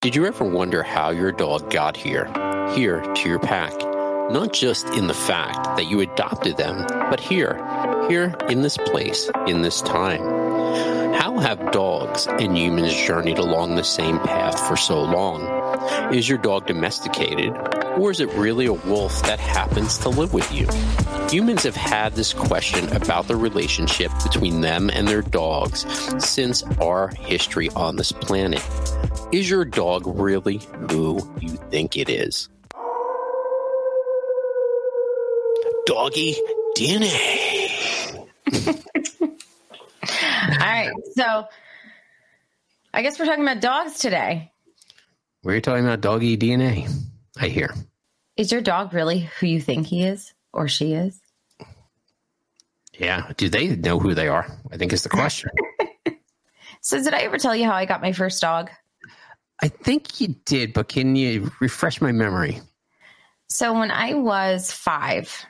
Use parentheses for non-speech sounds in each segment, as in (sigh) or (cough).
Did you ever wonder how your dog got here? Here to your pack. Not just in the fact that you adopted them, but here, here in this place, in this time. How have dogs and humans journeyed along the same path for so long? Is your dog domesticated, or is it really a wolf that happens to live with you? Humans have had this question about the relationship between them and their dogs since our history on this planet. Is your dog really who you think it is? Doggy DNA. (laughs) All right. So I guess we're talking about dogs today. We're talking about doggy DNA, I hear. Is your dog really who you think he is or she is? Yeah. Do they know who they are? I think is the question. (laughs) So, did I ever tell you how I got my first dog? I think you did, but can you refresh my memory? So, when I was five,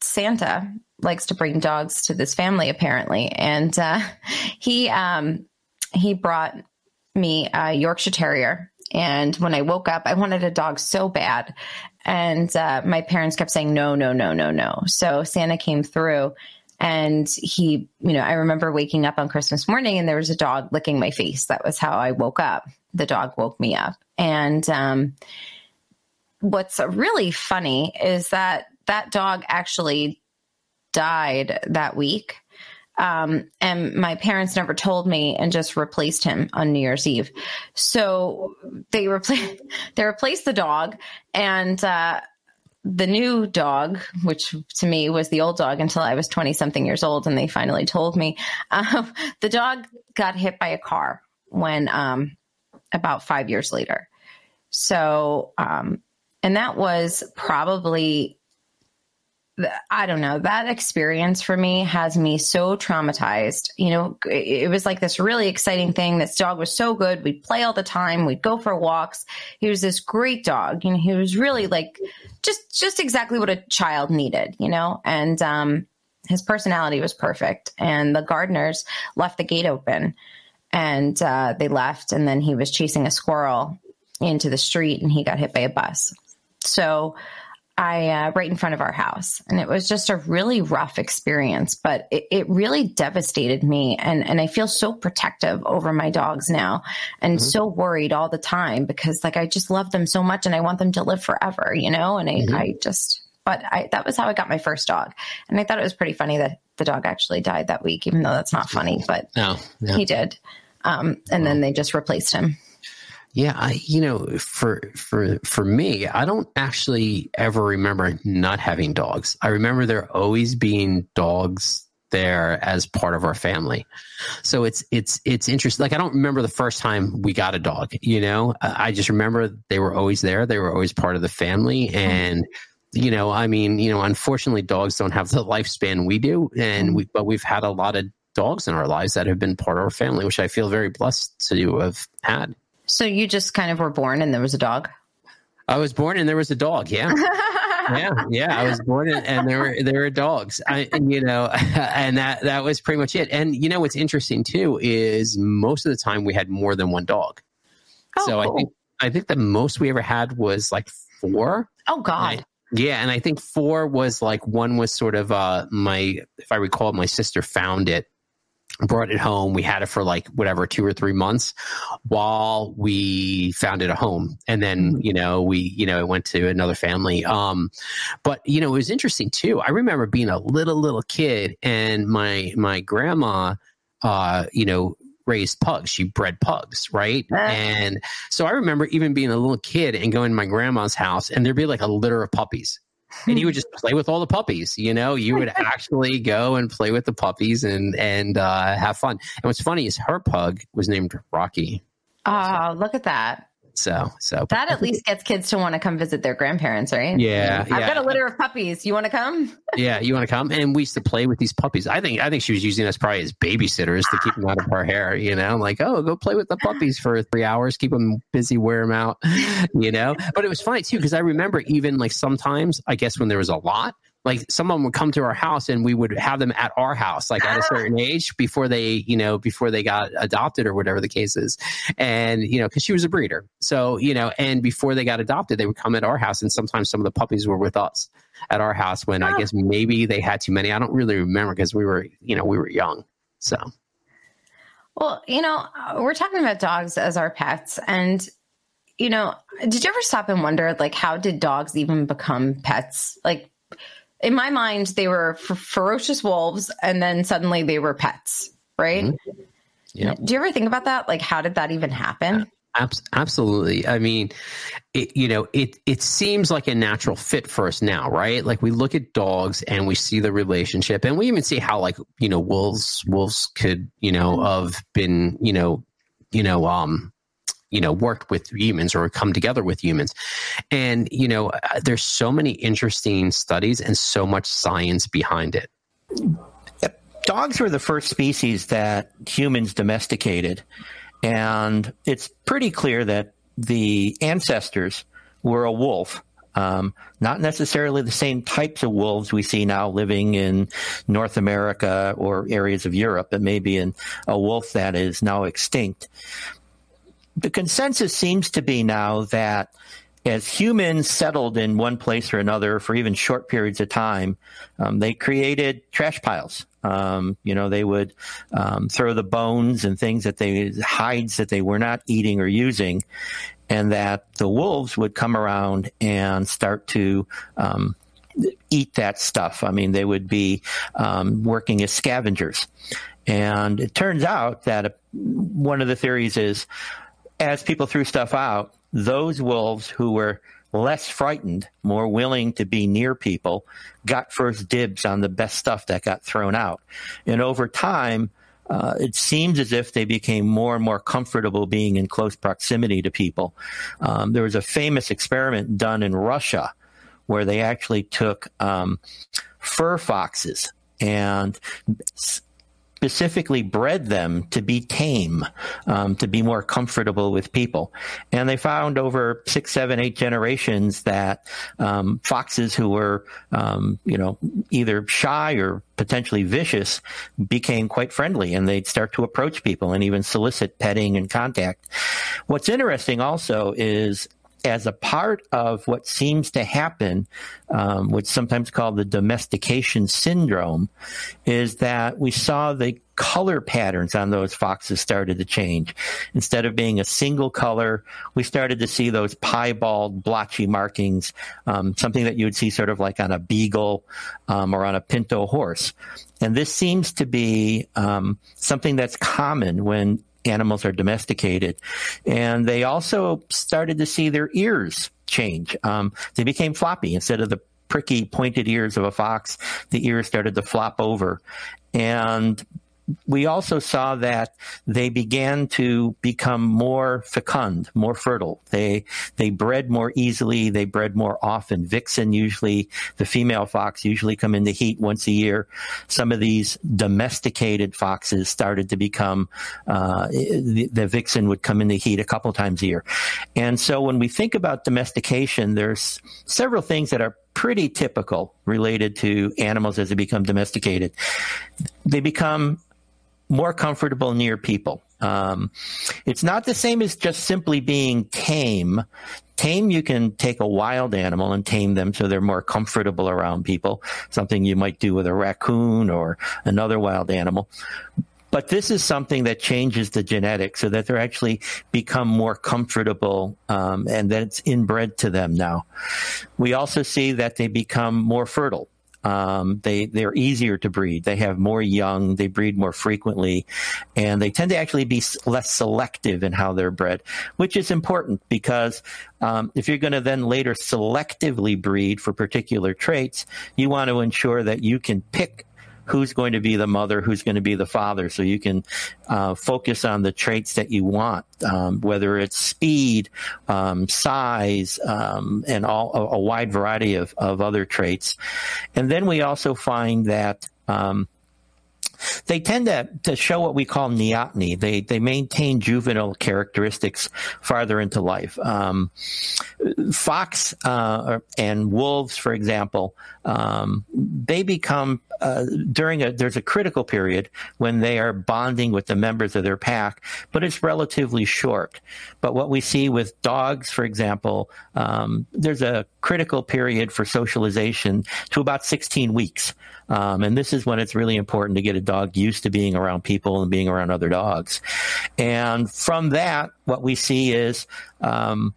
Santa likes to bring dogs to this family apparently, and uh, (laughs) he um, he brought me a Yorkshire Terrier. And when I woke up, I wanted a dog so bad, and uh, my parents kept saying no, no, no, no, no. So Santa came through, and he, you know, I remember waking up on Christmas morning, and there was a dog licking my face. That was how I woke up. The dog woke me up, and um, what's really funny is that that dog actually died that week. Um, and my parents never told me and just replaced him on New Year's Eve. So they replaced (laughs) they replaced the dog and uh, the new dog, which to me was the old dog until I was twenty something years old, and they finally told me (laughs) um, the dog got hit by a car when um, about five years later. So um, and that was probably I don't know. That experience for me has me so traumatized. You know, it was like this really exciting thing. This dog was so good. We'd play all the time. We'd go for walks. He was this great dog. You know, he was really like just just exactly what a child needed, you know? And um his personality was perfect. And the gardeners left the gate open and uh, they left and then he was chasing a squirrel into the street and he got hit by a bus. So I uh, right in front of our house, and it was just a really rough experience. But it, it really devastated me, and and I feel so protective over my dogs now, and mm-hmm. so worried all the time because like I just love them so much, and I want them to live forever, you know. And I, mm-hmm. I just, but I that was how I got my first dog, and I thought it was pretty funny that the dog actually died that week, even though that's not funny, but no, no. he did. Um, and then they just replaced him. Yeah, I, you know, for for for me, I don't actually ever remember not having dogs. I remember there always being dogs there as part of our family. So it's it's it's interesting. Like I don't remember the first time we got a dog. You know, I just remember they were always there. They were always part of the family, mm-hmm. and you know, I mean, you know, unfortunately, dogs don't have the lifespan we do, and mm-hmm. we but we've had a lot of dogs in our lives that have been part of our family, which I feel very blessed to have had. So you just kind of were born and there was a dog? I was born and there was a dog. Yeah. (laughs) yeah. Yeah. I was born and there were, there were dogs, I, you know, (laughs) and that, that was pretty much it. And, you know, what's interesting too is most of the time we had more than one dog. Oh, so cool. I think, I think the most we ever had was like four. Oh God. yeah, and I think four was like one was sort of uh my if I recall my sister found it brought it home. We had it for like whatever, two or three months while we found it a home. And then, mm-hmm. you know, we, you know, it went to another family. Um, but, you know, it was interesting too. I remember being a little, little kid and my, my grandma, uh, you know, raised pugs. She bred pugs, right? And so I remember even being a little kid and going to my grandma's house and there'd be like a litter of puppies and you would just play with all the puppies. You know, you would (laughs) actually go and play with the puppies and and uh, have fun. And what's funny is her pug was named Rocky. Oh, look at that! So, so that at least gets kids to want to come visit their grandparents, right? Yeah, I've got a litter of puppies. You want to come? (laughs) yeah, you want to come? And we used to play with these puppies. I think I think she was using us probably as babysitters to keep them out of our hair. You know, like oh, go play with the puppies for three hours, keep them busy, wear them out. (laughs) You know, but it was funny too because I remember even like sometimes I guess when there was a lot, like someone would come to our house and we would have them at our house like at a ah. certain age before they you know before they got adopted or whatever the case is. And you know because she was a breeder. So you know and before they got adopted they would come at our house and sometimes some of the puppies were with us at our house when i ah. guess maybe they had too many. I don't really remember because we were you know we were young so. Well you know we're talking about dogs as our pets and you know did you ever stop and wonder like how did dogs even become pets? Like in my mind, they were f- ferocious wolves, and then suddenly they were pets, right? Mm-hmm. Yeah. Do you ever think about that? Like, how did that even happen? Absolutely. I mean, it, you know, it it seems like a natural fit for us now, right? Like we look at dogs and we see the relationship, and we even see how, like, you know, wolves wolves could, you know, mm-hmm. have been, you know, you know, um, you know worked with humans or come together with humans. And you know uh, there's so many interesting studies and so much science behind it. Dogs were the first species that humans domesticated. And it's pretty clear that the ancestors were a wolf. Um, not necessarily the same types of wolves we see now living in North America or areas of Europe, but maybe in a wolf that is now extinct the consensus seems to be now that as humans settled in one place or another for even short periods of time, um, they created trash piles. Um, you know, they would um, throw the bones and things that they hides that they were not eating or using, and that the wolves would come around and start to um, eat that stuff. I mean, they would be um, working as scavengers, and it turns out that one of the theories is as people threw stuff out, those wolves who were less frightened, more willing to be near people, got first dibs on the best stuff that got thrown out. And over time, uh, it seems as if they became more and more comfortable being in close proximity to people. Um, there was a famous experiment done in Russia where they actually took um, fur foxes and specifically bred them to be tame, um, to be more comfortable with people. And they found over six, seven, eight generations that um, foxes who were, um, you know, either shy or potentially vicious became quite friendly and they'd start to approach people and even solicit petting and contact. What's interesting also is as a part of what seems to happen, um, what's sometimes called the domestication syndrome, is that we saw the color patterns on those foxes started to change. Instead of being a single color, we started to see those piebald, blotchy markings, um, something that you would see sort of like on a beagle um, or on a pinto horse. And this seems to be um, something that's common when animals are domesticated. And they also started to see their ears change. Um, they became floppy instead of the pricky pointed ears of a fox. The ears started to flop over. And we also saw that they began to become more fecund, more fertile. They they bred more easily. They bred more often. Vixen usually, the female fox usually come into heat once a year. Some of these domesticated foxes started to become uh, the, the vixen would come into heat a couple times a year. And so when we think about domestication, there's several things that are pretty typical related to animals as they become domesticated. They become more comfortable near people. Um, it's not the same as just simply being tame. Tame, you can take a wild animal and tame them so they're more comfortable around people, something you might do with a raccoon or another wild animal. But this is something that changes the genetics so that they're actually become more comfortable um, and that it's inbred to them now. We also see that they become more fertile. Um, they they're easier to breed. They have more young. They breed more frequently, and they tend to actually be less selective in how they're bred, which is important because um, if you're going to then later selectively breed for particular traits, you want to ensure that you can pick who's going to be the mother, who's going to be the father, so you can uh, focus on the traits that you want, um, whether it's speed, um, size, um, and all a, a, wide variety of, of other traits. And then we also find that um, they tend to, to show what we call neoteny. They they maintain juvenile characteristics farther into life. Um, fox uh, and wolves, for example, um, they become uh, during a there's a critical period when they are bonding with the members of their pack, but it's relatively short. But what we see with dogs, for example, um, there's a critical period for socialization to about 16 weeks. Um, and this is when it's really important to get a dog used to being around people and being around other dogs. And from that, what we see is um,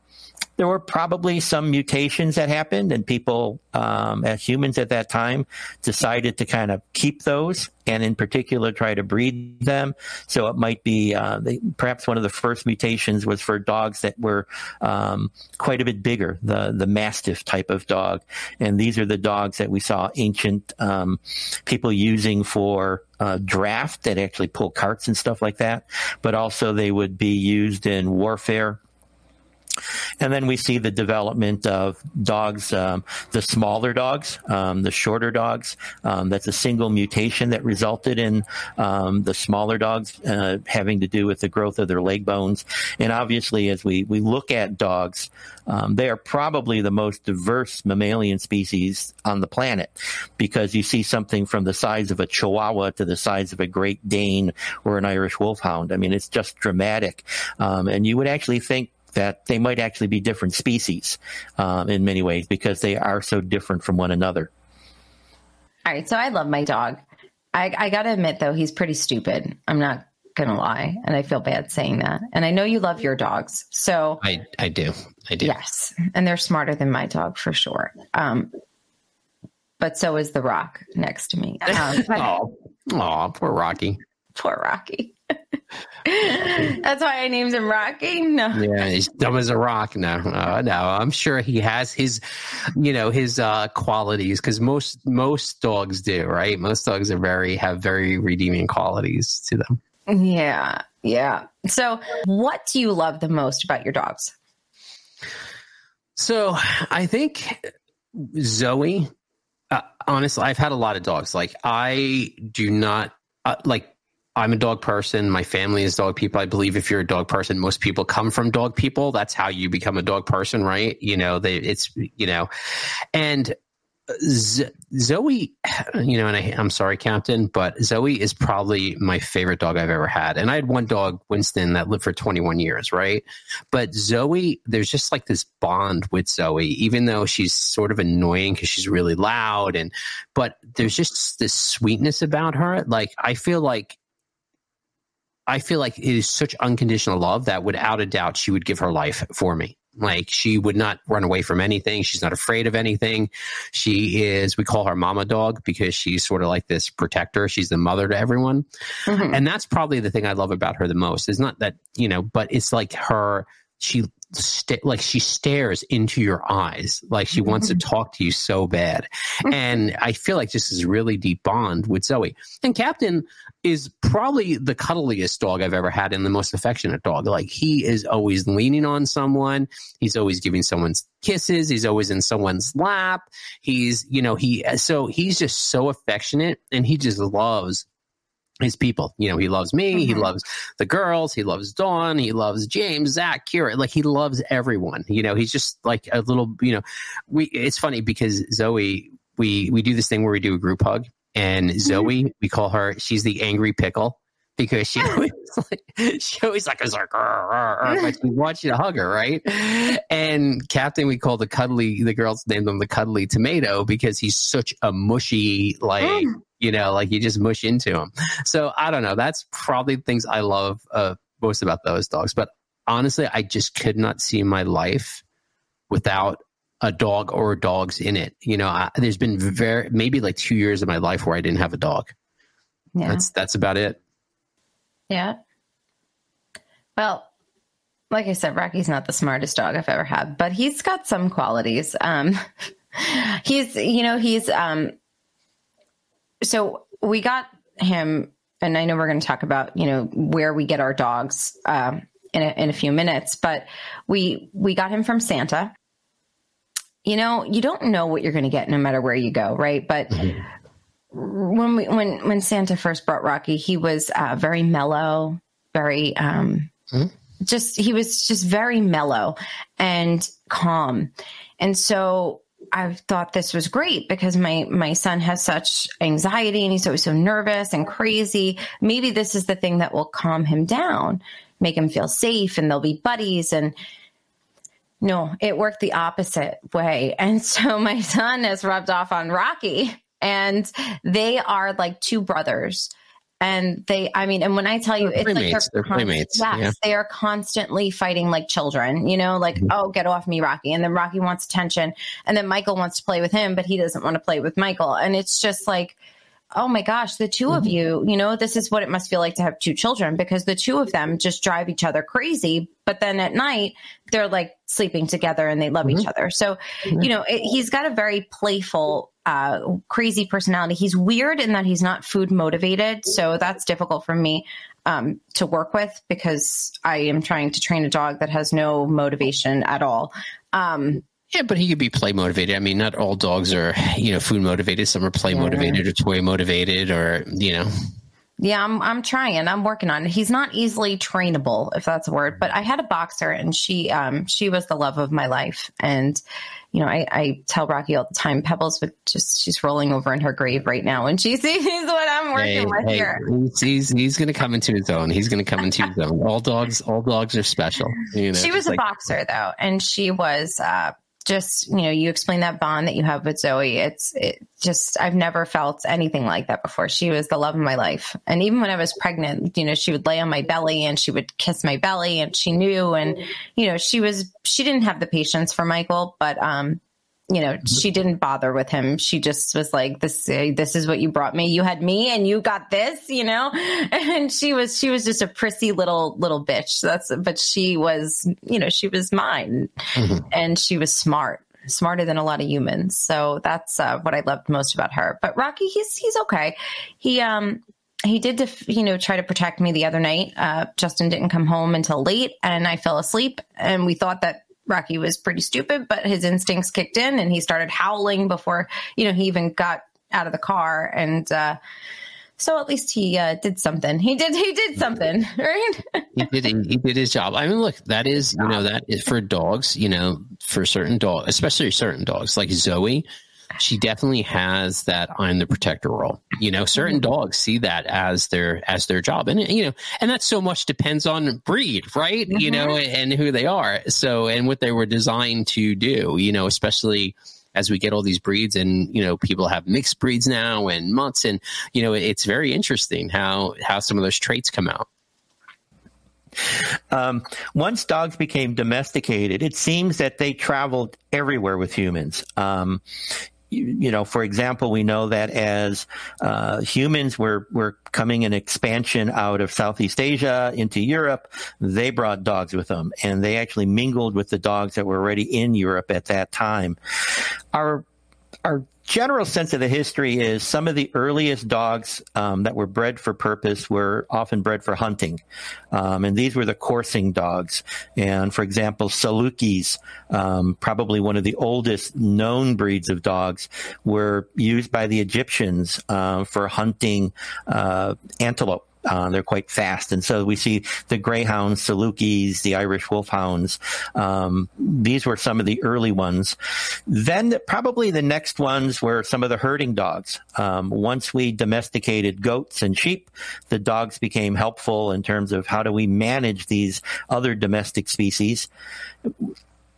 there were probably some mutations that happened, and people, um, as humans at that time, decided to kind of keep those, and in particular, try to breed them. So it might be uh, they, perhaps one of the first mutations was for dogs that were um, quite a bit bigger, the the mastiff type of dog, and these are the dogs that we saw ancient um, people using for uh, draft that actually pull carts and stuff like that, but also they would be used in warfare and then we see the development of dogs, um, the smaller dogs, um, the shorter dogs. Um, that's a single mutation that resulted in um, the smaller dogs uh, having to do with the growth of their leg bones. And obviously, as we, we look at dogs, um, they are probably the most diverse mammalian species on the planet because you see something from the size of a Chihuahua to the size of a Great Dane or an Irish Wolfhound. I mean, it's just dramatic. Um, and you would actually think that they might actually be different species um, in many ways because they are so different from one another. All right. So I love my dog. I, I got to admit, though, he's pretty stupid. I'm not going to lie. And I feel bad saying that. And I know you love your dogs. So I, I do. I do. Yes. And they're smarter than my dog for sure. Um, but so is The Rock next to me. Um, (laughs) oh, oh, poor Rocky. (laughs) Poor Rocky. (laughs) That's why I named him Rocky. No. Yeah, he's dumb as a rock. No, uh, no. I'm sure he has his, you know, his uh, qualities because most most dogs do, right? Most dogs are very have very redeeming qualities to them. Yeah, yeah. So, what do you love the most about your dogs? So, I think Zoe. Uh, honestly, I've had a lot of dogs. Like, I do not uh, like I'm a dog person. My family is dog people. I believe if you're a dog person, most people come from dog people. That's how you become a dog person, right? You know, they, it's, you know, and Z- Zoe, you know, and I, I'm sorry, Captain, but Zoe is probably my favorite dog I've ever had. And I had one dog, Winston, that lived for 21 years, right? But Zoe, there's just like this bond with Zoe, even though she's sort of annoying because she's really loud. And, but there's just this sweetness about her. Like, I feel like I feel like it is such unconditional love that without a doubt she would give her life for me. Like she would not run away from anything. She's not afraid of anything. She is, we call her mama dog because she's sort of like this protector. She's the mother to everyone. Mm-hmm. And that's probably the thing I love about her the most is not that, you know, but it's like her, she st- like she stares into your eyes like she wants to mm-hmm. talk to you so bad and i feel like this is really deep bond with zoe and captain is probably the cuddliest dog i've ever had and the most affectionate dog like he is always leaning on someone he's always giving someone kisses he's always in someone's lap he's you know he so he's just so affectionate and he just loves his people. You know, he loves me. Mm-hmm. He loves the girls. He loves Dawn. He loves James, Zach, Kira. Like he loves everyone. You know, he's just like a little. You know, we. It's funny because Zoe, we we do this thing where we do a group hug, and mm-hmm. Zoe, we call her. She's the angry pickle because she (laughs) always like, she always like is like but she (laughs) wants you to hug her, right? And Captain, we call the cuddly. The girls named him the cuddly tomato because he's such a mushy like. Mm you know, like you just mush into them. So I don't know. That's probably things I love uh, most about those dogs. But honestly, I just could not see my life without a dog or dogs in it. You know, I, there's been very maybe like two years of my life where I didn't have a dog. Yeah. That's that's about it. Yeah. Well, like I said, Rocky's not the smartest dog I've ever had, but he's got some qualities. Um, (laughs) he's, you know, he's um, so we got him, and I know we're going to talk about you know where we get our dogs um, in a, in a few minutes, but we we got him from Santa. You know, you don't know what you're going to get no matter where you go, right? But mm-hmm. when we when when Santa first brought Rocky, he was uh, very mellow, very um, mm-hmm. just he was just very mellow and calm, and so I thought this was great because my my son has such anxiety and he's always so nervous and crazy. Maybe this is the thing that will calm him down, make him feel safe, and they'll be buddies and. No, it worked the opposite way. And (laughs) so my son has rubbed off on Rocky and they are like two brothers. And they, I mean, and when I tell you, they're it's playmates. like they're, they're playmates. Yes, yeah. they are constantly fighting like children. You know, like mm-hmm. oh, get off me, Rocky, and then Rocky wants attention, and then Michael wants to play with him, but he doesn't want to play with Michael, and it's just like oh my gosh, the 2 mm-hmm. of you, you know, this is what it must feel like to have two children because the two of them just drive each other crazy. But then at night, they're like sleeping together and they love mm-hmm. each other. So, mm-hmm. you know, it, he's got a very playful, uh, crazy personality. He's weird in that he's not food motivated. So that's difficult for me um, to work with because I am trying to train a dog that has no motivation at all. Um, yeah, but he could be play motivated. I mean, not all dogs are, you know, food motivated. Some are play yeah. motivated or toy motivated or, you know. Yeah, I'm I'm trying. I'm working on it. He's not easily trainable, if that's a word. But I had a boxer and she um she was the love of my life. And, you know, I, I tell Rocky all the time, Pebbles would just she's rolling over in her grave right now and she (laughs) sees what I'm working hey, with hey, here. He's he's, he's gonna come into his own. He's gonna come into his own. All dogs all dogs are special. You know, she was a like, boxer though, and she was uh just you know you explain that bond that you have with zoe. It's it just i've never felt anything like that before. She was the love of my life. And even when i was pregnant you know she would lay on my belly and she would kiss my belly and she knew and you know she was she didn't have the patience for michael but um you know, she didn't bother with him. She just was like, "This, this is what you brought me. You had me, and you got this," you know. (laughs) And she was, she was just a prissy little little bitch. That's, but she was, you know, she was mine, mm-hmm. and she was smart, smarter than a lot of humans. So that's uh, what I loved most about her. But Rocky, he's he's okay. He um he did, def- you know, try to protect me the other night. Uh, Justin didn't come home until late, and I fell asleep. And we thought that Rocky was pretty stupid, but his instincts kicked in and he started howling before, you know, he even got out of the car. And, uh, so at least he uh, did something. He did. He did something, (laughs) right? he did. He, he, did his job. I mean, look, that is you know that is for dogs. You know, for certain dogs, especially certain dogs like Zoe she definitely has that I'm the protector role. You know, certain mm-hmm. dogs see that as their as their job, and you know, and that so much depends on breed, right? Mm-hmm. You know, and who they are. So, and what they were designed to do. You know, especially as we get all these breeds and you know people have mixed breeds now and mutts and you know it's very interesting how how some of those traits come out um, once dogs became domesticated, it seems that they traveled everywhere with humans. Um, you know, for example, we know that as uh, humans were were coming in expansion out of Southeast Asia into Europe, they brought dogs with them, and they actually mingled with the dogs that were already in Europe at that time. Our our general sense of the history is some of the earliest dogs um, that were bred for purpose were often bred for hunting. Um, and these were the coursing dogs. And for example, Salukis, um, probably one of the oldest known breeds of dogs, were used by the Egyptians uh, for hunting uh, antelope. Uh, they're quite fast, and so we see the greyhounds, Salukis, the Irish wolfhounds. Um, these were some of the early ones. Then probably the next ones were some of the herding dogs. Um, once we domesticated goats and sheep, the dogs became helpful in terms of how do we manage these other domestic species.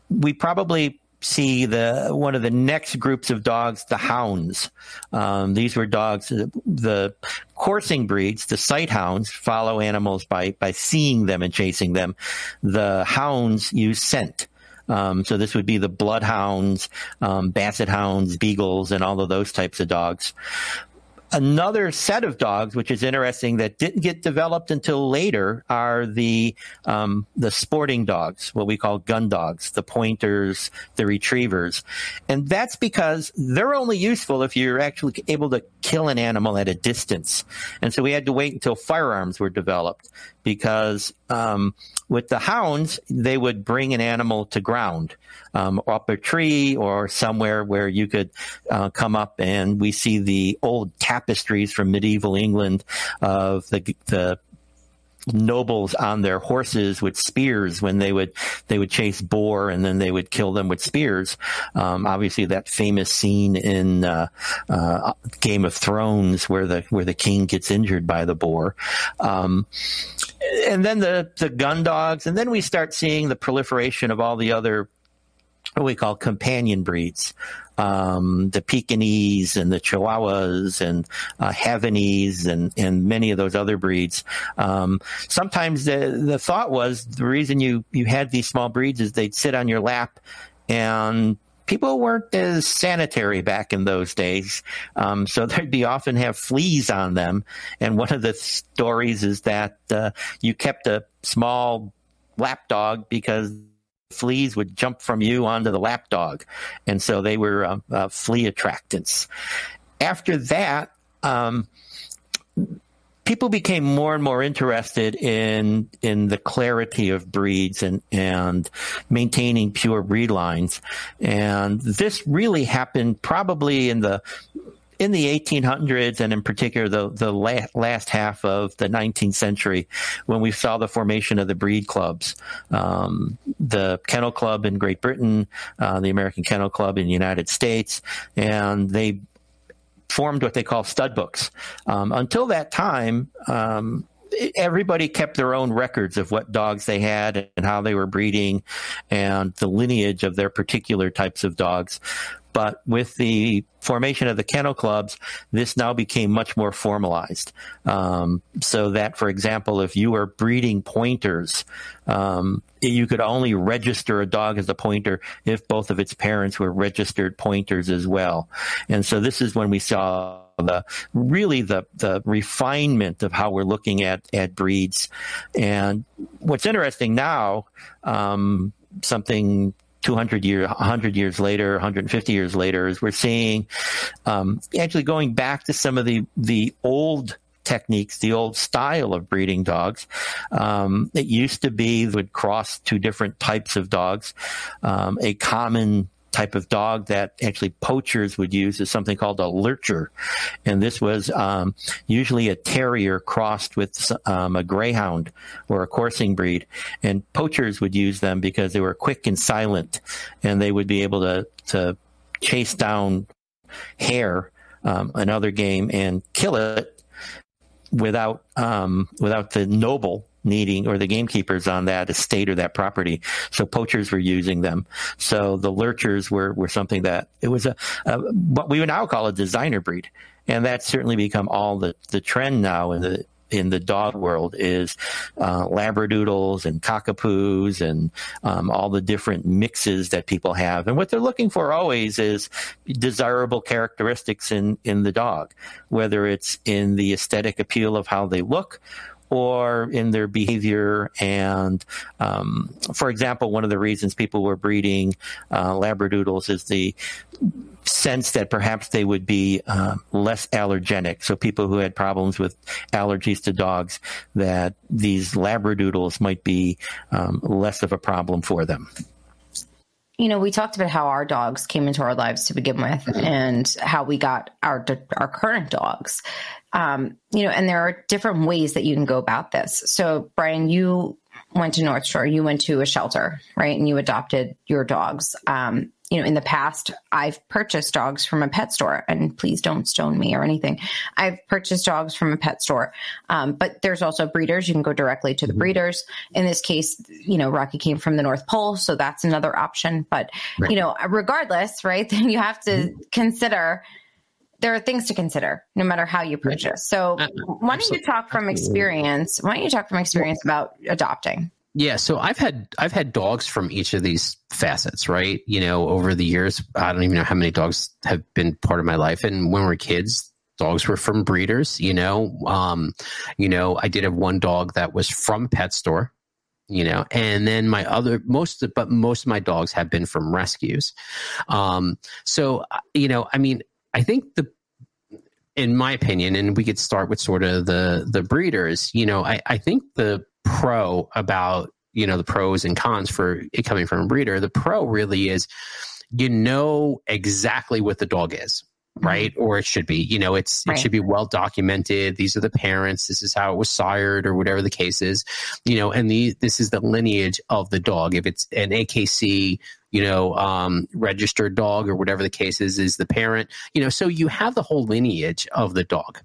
We probably see the one of the next groups of dogs, the hounds. Um, these were dogs, the coursing breeds, the sight hounds follow animals by by seeing them and chasing them. The hounds use scent. Um, so this would be the bloodhounds, um, basset hounds, beagles, and all of those types of dogs another set of dogs, which is interesting, that didn't get developed until later, are the um, the sporting dogs, what we call gun dogs, the pointers, the retrievers, and that's because they're only useful if you're actually able to kill an animal at a distance. And so we had to wait until firearms were developed because um, with the hounds, they would bring an animal to ground, um, up a tree or somewhere where you could uh, come up, and we see the old tapestries from medieval England of the the nobles on their horses with spears when they would they would chase boar and then they would kill them with spears. Um, obviously, that famous scene in uh, uh, Game of Thrones where the where the king gets injured by the boar. Um, and then the the gun dogs, and then we start seeing the proliferation of all the other what we call companion breeds um, the Pekingese and the Chihuahuas and uh, Havanese and, and many of those other breeds. Um, sometimes the, the thought was the reason you, you had these small breeds is they'd sit on your lap and people weren't as sanitary back in those days. Um, so (laughs) they'd be often have fleas on them. And one of the stories is that uh, you kept a small lap dog because fleas would jump from you onto the lapdog. And so they were uh, uh, flea attractants. After that, um, people became more and more interested in in the clarity of breeds and and maintaining pure breed lines and this really happened probably in the in the 1800s and in particular the, the la- last half of the 19th century when we saw the formation of the breed clubs um, the kennel club in great britain uh, the american kennel club in the united states and they formed what they call stud books. Um, until that time um, everybody kept their own records of what dogs they had and how they were breeding and the lineage of their particular types of dogs. But with the formation of the kennel clubs, this now became much more formalized. Um, so that, for example, if you were breeding pointers, um, you could only register a dog as a pointer if both of its parents were registered pointers as well. And so this is when we saw the really the the refinement of how we're looking at at breeds. And what's interesting now, um, something 200 years, 100 years later, 150 years later, is we're seeing um, actually going back to some of the the old techniques, the old style of breeding dogs. Um, it used to be would cross two different types of dogs. Um, a common type of dog that actually poachers would use is something called a lurcher. And this was um, usually a terrier crossed with um, a greyhound or a coursing breed. And poachers would use them because they were quick and silent and they would be able to, to chase down hare, um, another game, and kill it without um, without the noble needing or the gamekeepers on that estate or that property. So poachers were using them. So the lurchers were, were something that it was a, a what we would now call a designer breed. And that's certainly become all the, the trend now in the in the dog world is uh, labradoodles and cockapoos and um, all the different mixes that people have. And what they're looking for always is desirable characteristics in in the dog, whether it's in the aesthetic appeal of how they look or in their behavior. And um, for example, one of the reasons people were breeding uh, labradoodles is the sense that perhaps they would be uh, less allergenic. So people who had problems with allergies to dogs, that these labradoodles might be um, less of a problem for them you know, we talked about how our dogs came into our lives to begin with mm-hmm. and how we got our our current dogs. Um, you know, and there are different ways that you can go about this. So, Brian, you went to North Shore, you went to a shelter, right? And you adopted your dogs. Um, you know, in the past, I've purchased dogs from a pet store, and please don't stone me or anything. I've purchased dogs from a pet store, um, but there's also breeders. You can go directly to the mm-hmm. breeders. In this case, you know, Rocky came from the North Pole, so that's another option. But right. you know, regardless, right? (laughs) Then you have to mm-hmm. consider there are things to consider no matter how you purchase. So, why don't you talk from experience? Why don't you talk from experience about adopting? Yeah, so I've had I've had dogs from each of these facets, right? You know, over the years, I don't even know how many dogs have been part of my life. And when we were kids, dogs were from breeders. You know, um, you know, I did have one dog that was from pet store. You know, and then my other most, but most of my dogs have been from rescues. Um, so uh, you know, I mean, I think the in my opinion, and we could start with sort of the the breeders. You know, I, I think the pro about you know the pros and cons for it coming from a breeder. The pro really is you know exactly what the dog is Mm-hmm. right or it should be you know it's Right. it should be well documented these are the parents this is how it was sired or whatever the case is you know and the this is the lineage of the dog if it's an akc you know um registered dog or whatever the case is is the parent you know so you have the whole lineage of the dog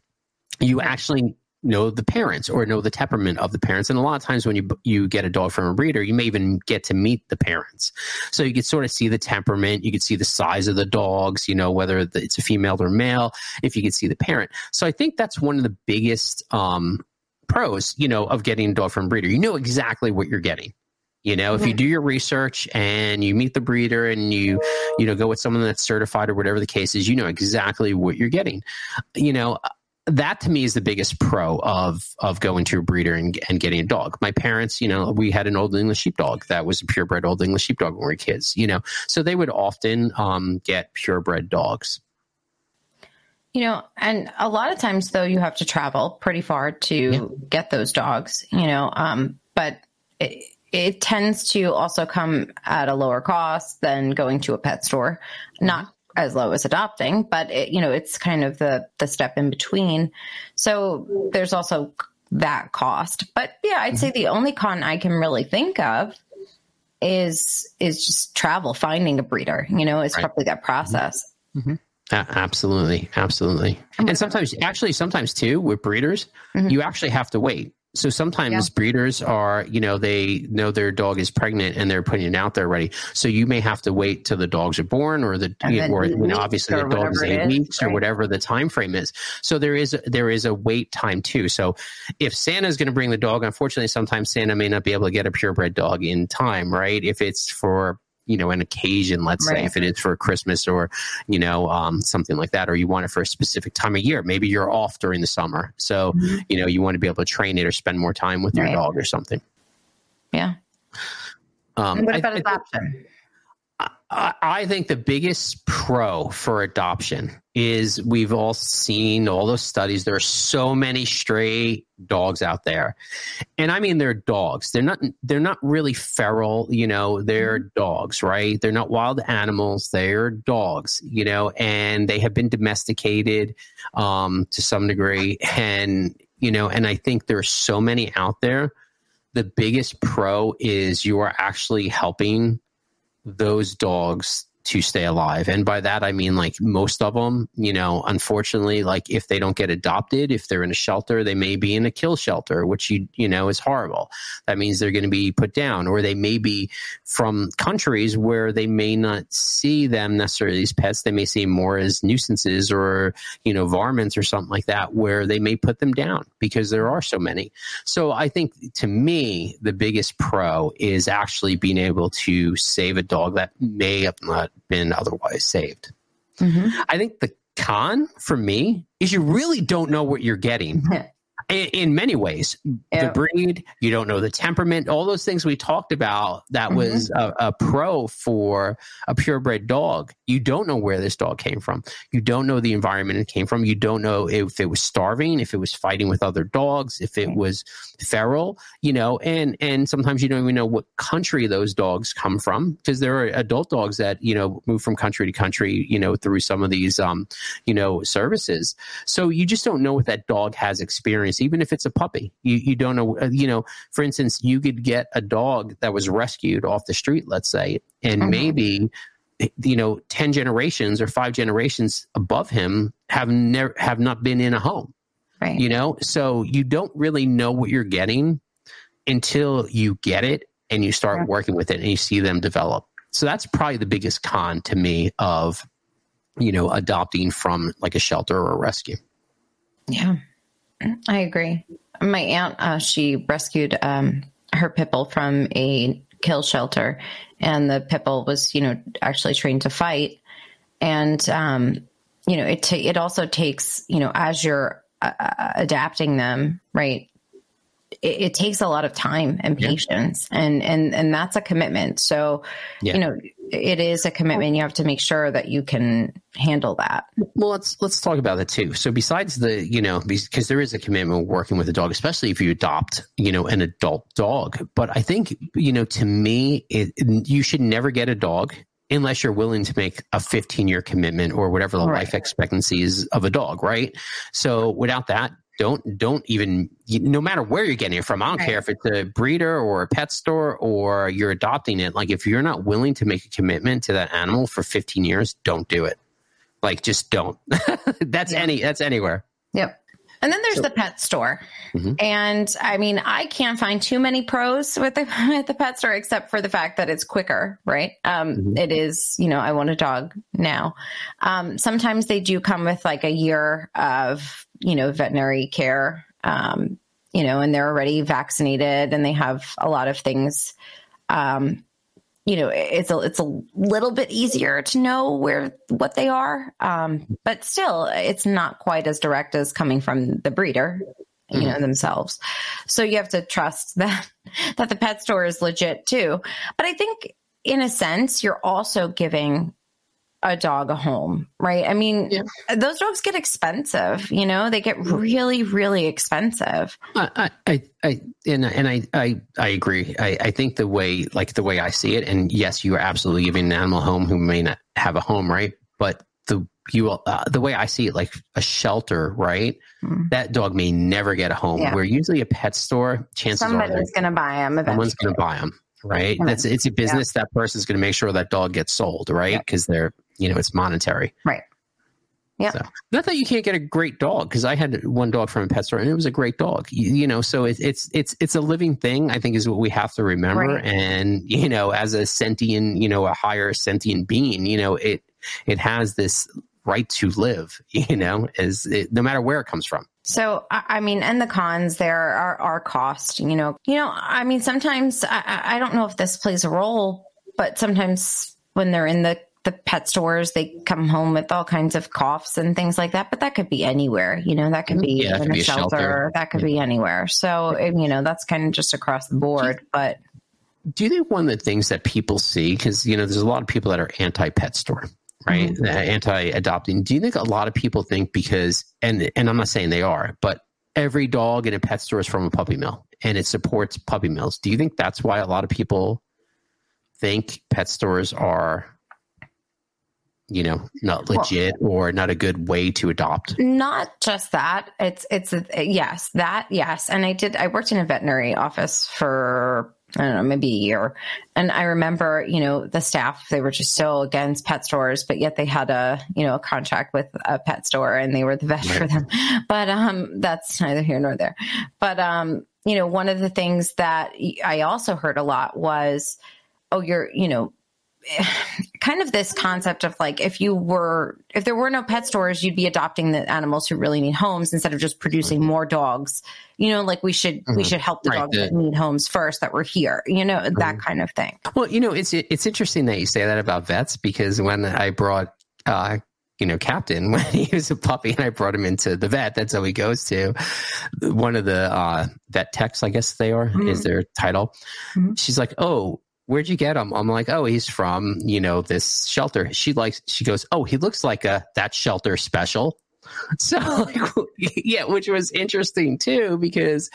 you actually know the parents or know the temperament of the parents. And a lot of times when you you get a dog from a breeder you may even get to meet the parents. So you can sort of see the temperament. You can see the size of the dogs you know whether it's a female or male if you can see the parent. So i think that's one of the biggest um pros you know of getting a dog from a breeder. You know exactly what you're getting. You know if you do your research and you meet the breeder and you you know go with someone that's certified or whatever the case is you know exactly what you're getting. You know that to me is the biggest pro of of going to a breeder and, and getting a dog. My parents, you know, we had an old English sheepdog that was a purebred old English sheepdog when we were kids, you know, so they would often um, get purebred dogs. You know, and a lot of times though, you have to travel pretty far to Yeah. get those dogs. You know, um, but it, it tends to also come at a lower cost than going to a pet store. Not as low as adopting, but it, you know, it's kind of the the step in between. So there's also that cost. But yeah, I'd say mm-hmm. the only con I can really think of is is just travel, finding a breeder. You know, it's Right. probably that process. Mm-hmm. Mm-hmm. A- absolutely, absolutely. And sometimes, actually, sometimes too with breeders, Mhm. you actually have to wait. So sometimes Yeah. breeders are, you know, they know their dog is pregnant and they're putting it out there already. So you may have to wait till the dogs are born, or the, or you know, obviously the dog is eight is, weeks or whatever the time frame is. So there is there is a wait time too. So if Santa's going to bring the dog, unfortunately, sometimes Santa may not be able to get a purebred dog in time, right? If it's for you know an occasion, let's say, if it is for Christmas or you know um, something like that, or you want it for a specific time of year. Maybe you're off during the summer, so Mhm. you know you want to be able to train it or spend more time with your dog or something. Yeah. Um, And what about I- adoption? I, I think the biggest pro for adoption is we've all seen all those studies. There are so many stray dogs out there, and I mean they're dogs. They're not. They're not really feral. You know, they're dogs, right? They're not wild animals. They're dogs. You know, and they have been domesticated um, to some degree, and you know, and I think there are so many out there. The biggest pro is you are actually helping those dogs to stay alive. And by that, I mean like most of them, you know, unfortunately, like if they don't get adopted, if they're in a shelter, they may be in a kill shelter, which you, you know, is horrible. That means they're going to be put down, or they may be from countries where they may not see them necessarily as pets. They may see more as nuisances or, you know, varmints or something like that, where they may put them down because there are so many. So I think to me, the biggest pro is actually being able to save a dog that may have not been otherwise saved. Mhm. I think the con for me is you really don't know what you're getting (laughs) in, many ways. Yeah. The breed, you don't know the temperament, all those things we talked about that Mhm. was a, a pro for a purebred dog. You don't know where this dog came from. You don't know the environment it came from. You don't know if it was starving, if it was fighting with other dogs, if it was feral, you know, and and sometimes you don't even know what country those dogs come from because there are adult dogs that, you know, move from country to country, you know, through some of these um, you know, services. So you just don't know what that dog has experienced, even if it's a puppy. You you don't know. uh, You know, for instance, you could get a dog that was rescued off the street, let's say, and Mhm. maybe you know, ten generations or five generations above him have never have not been in a home. Right. You know, so you don't really know what you're getting until you get it and you start Yeah. working with it and you see them develop. So that's probably the biggest con to me of you know adopting from like a shelter or a rescue. Yeah, I agree. My aunt, uh, she rescued um, her pibble from a kill shelter, and the pibble was, you know, actually trained to fight. And um, you know, it ta- it also takes, you know, as you're uh, uh, adapting them, right? It, it takes a lot of time and Yeah. patience, and and and that's a commitment. So, Yeah. you know, it is a commitment. You have to make sure that you can handle that. Well, let's let's talk about that too. So besides the, you know, because there is a commitment working with a dog, especially if you adopt, you know, an adult dog. But I think, you know, to me, it, you should never get a dog unless you're willing to make a 15 year commitment or whatever the right. life expectancy is of a dog, right? So without that, don't don't even no matter where you're getting it from. I don't right. care if it's a breeder or a pet store or you're adopting it. Like if you're not willing to make a commitment to that animal for 15 years, don't do it. Like just don't. (laughs) that's yeah. any that's anywhere. Yep. And then there's so, the pet store. Mm-hmm. And I mean, I can't find too many pros with the (laughs) with the pet store except for the fact that it's quicker, right? Um, mm-hmm. it is, you know, I want a dog now. Um, sometimes they do come with like a year of, you know, veterinary care. Um, you know, and they're already vaccinated and they have a lot of things um, you know it's a it's a little bit easier to know where what they are um, but still it's not quite as direct as coming from the breeder you mm-hmm. know themselves so you have to trust (laughs) that that the pet store is legit too but i think in a sense you're also giving a dog a home, right? I mean, yeah. those dogs get expensive, you know, they get really, really expensive. I, I, I and, and I, I, I agree. I, I think the way, like the way I see it, and yes, you are absolutely giving an animal home who may not have a home, right? But the, you, uh, the way I see it, like a shelter, right? Mm. That dog may never get a home. Yeah. Where usually a pet store, chances somebody's going to buy them. Eventually. Someone's going to buy them right? That's it's a business. Yeah. That person's going to make sure that dog gets sold, right? Because yeah. they're you know it's monetary, right? Yeah. So, not that you can't get a great dog because I had one dog from a pet store and it was a great dog. You, you know, so it, it's it's it's a living thing. I think is what we have to remember. Right. And you know, as a sentient, you know, a higher sentient being, you know, it it has this right to live. (laughs) You know, as it, no matter where it comes from. So, I mean, and the cons there are are cost. You know, you know. I mean, sometimes I, I don't know if this plays a role, but sometimes when they're in the the pet stores, they come home with all kinds of coughs and things like that. But that could be anywhere, you know, that could be yeah, in a, shelter, shelter, that could yeah. be anywhere. So, you know, that's kind of just across the board. But do you think one of the things that people see, because, you know, there's a lot of people that are anti pet store, right? Mm-hmm. Anti adopting. Do you think a lot of people think because, and, and I'm not saying they are, but every dog in a pet store is from a puppy mill and it supports puppy mills. Do you think that's why a lot of people think pet stores are you know not legit well, or not a good way to adopt not just that it's it's a, yes that yes and i did i worked in a veterinary office for I don't know, maybe a year. And I remember, you know, the staff, they were just so against pet stores, but yet they had a, you know, a contract with a pet store and they were the vet right. for them. But um that's neither here nor there. But um, you know, one of the things that I also heard a lot was, oh, you're, you know, (sighs) kind of this concept of like if you were if there were no pet stores you'd be adopting the animals who really need homes instead of just producing more dogs you know like we should mm-hmm. we should help the right. dogs that need homes first that were here you know mm-hmm. that kind of thing well you know it's it's interesting that you say that about vets because when i brought uh you know, Captain (laughs) when he was a puppy and I brought him into the vet. That's how he goes to one of the uh, vet techs, I guess they are, mm-hmm. is their title. Mm-hmm. She's like, Oh, where'd you get him? I'm like, oh, he's from, you know, this shelter. She likes, she goes, oh, he looks like a, that shelter special. (laughs) So, like, (laughs) yeah, which was interesting too, because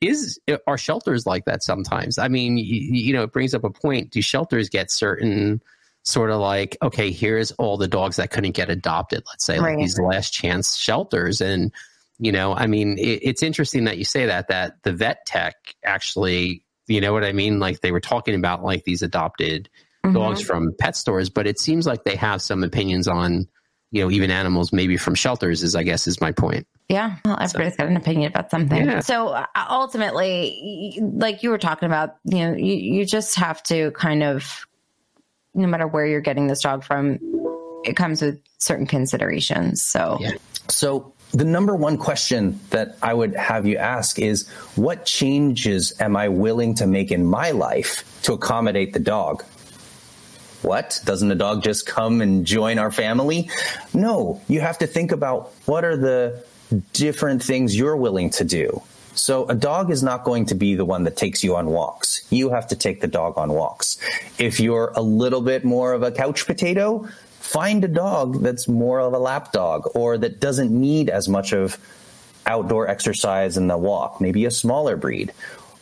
is, are shelters like that sometimes? I mean, you, you know, it brings up a point. Do shelters get certain, sort of like, okay, here's all the dogs that couldn't get adopted, let's say, right. like these last chance shelters. And, you know, I mean, it, it's interesting that you say that, that the vet tech actually you know what I mean? Like they were talking about like these adopted mm-hmm. dogs from pet stores, but it seems like they have some opinions on, you know, even animals maybe from shelters is I guess is my point. Yeah, well, everybody's so, got an opinion about something. Yeah. So uh, ultimately, like you were talking about, you know, you, you just have to kind of, no matter where you're getting this dog from, it comes with certain considerations. So, yeah. so the number one question that I would have you ask is what changes am I willing to make in my life to accommodate the dog? What? Doesn't the dog just come and join our family? No, you have to think about what are the different things you're willing to do. So a dog is not going to be the one that takes you on walks. You have to take the dog on walks. If you're a little bit more of a couch potato, find a dog that's more of a lap dog or that doesn't need as much of outdoor exercise in the walk, maybe a smaller breed.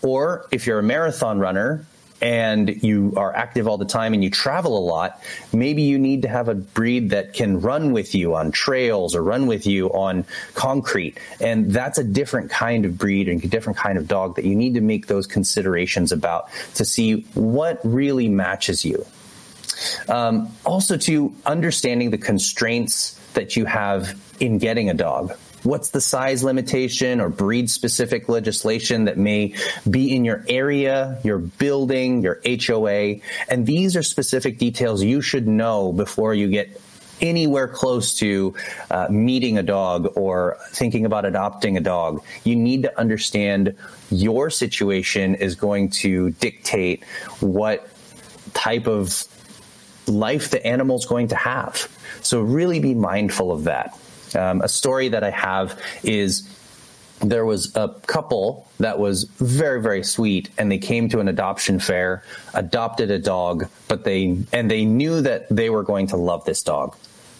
Or if you're a marathon runner, and you are active all the time and you travel a lot, maybe you need to have a breed that can run with you on trails or run with you on concrete. And that's a different kind of breed and a different kind of dog that you need to make those considerations about to see what really matches you. Um, also, to understanding the constraints that you have in getting a dog what's the size limitation or breed specific legislation that may be in your area, your building, your HOA. And these are specific details you should know before you get anywhere close to uh, meeting a dog or thinking about adopting a dog. You need to understand your situation is going to dictate what type of life the animal is going to have. So really be mindful of that. Um, a story that I have is there was a couple that was very very sweet and they came to an adoption fair adopted a dog but they and they knew that they were going to love this dog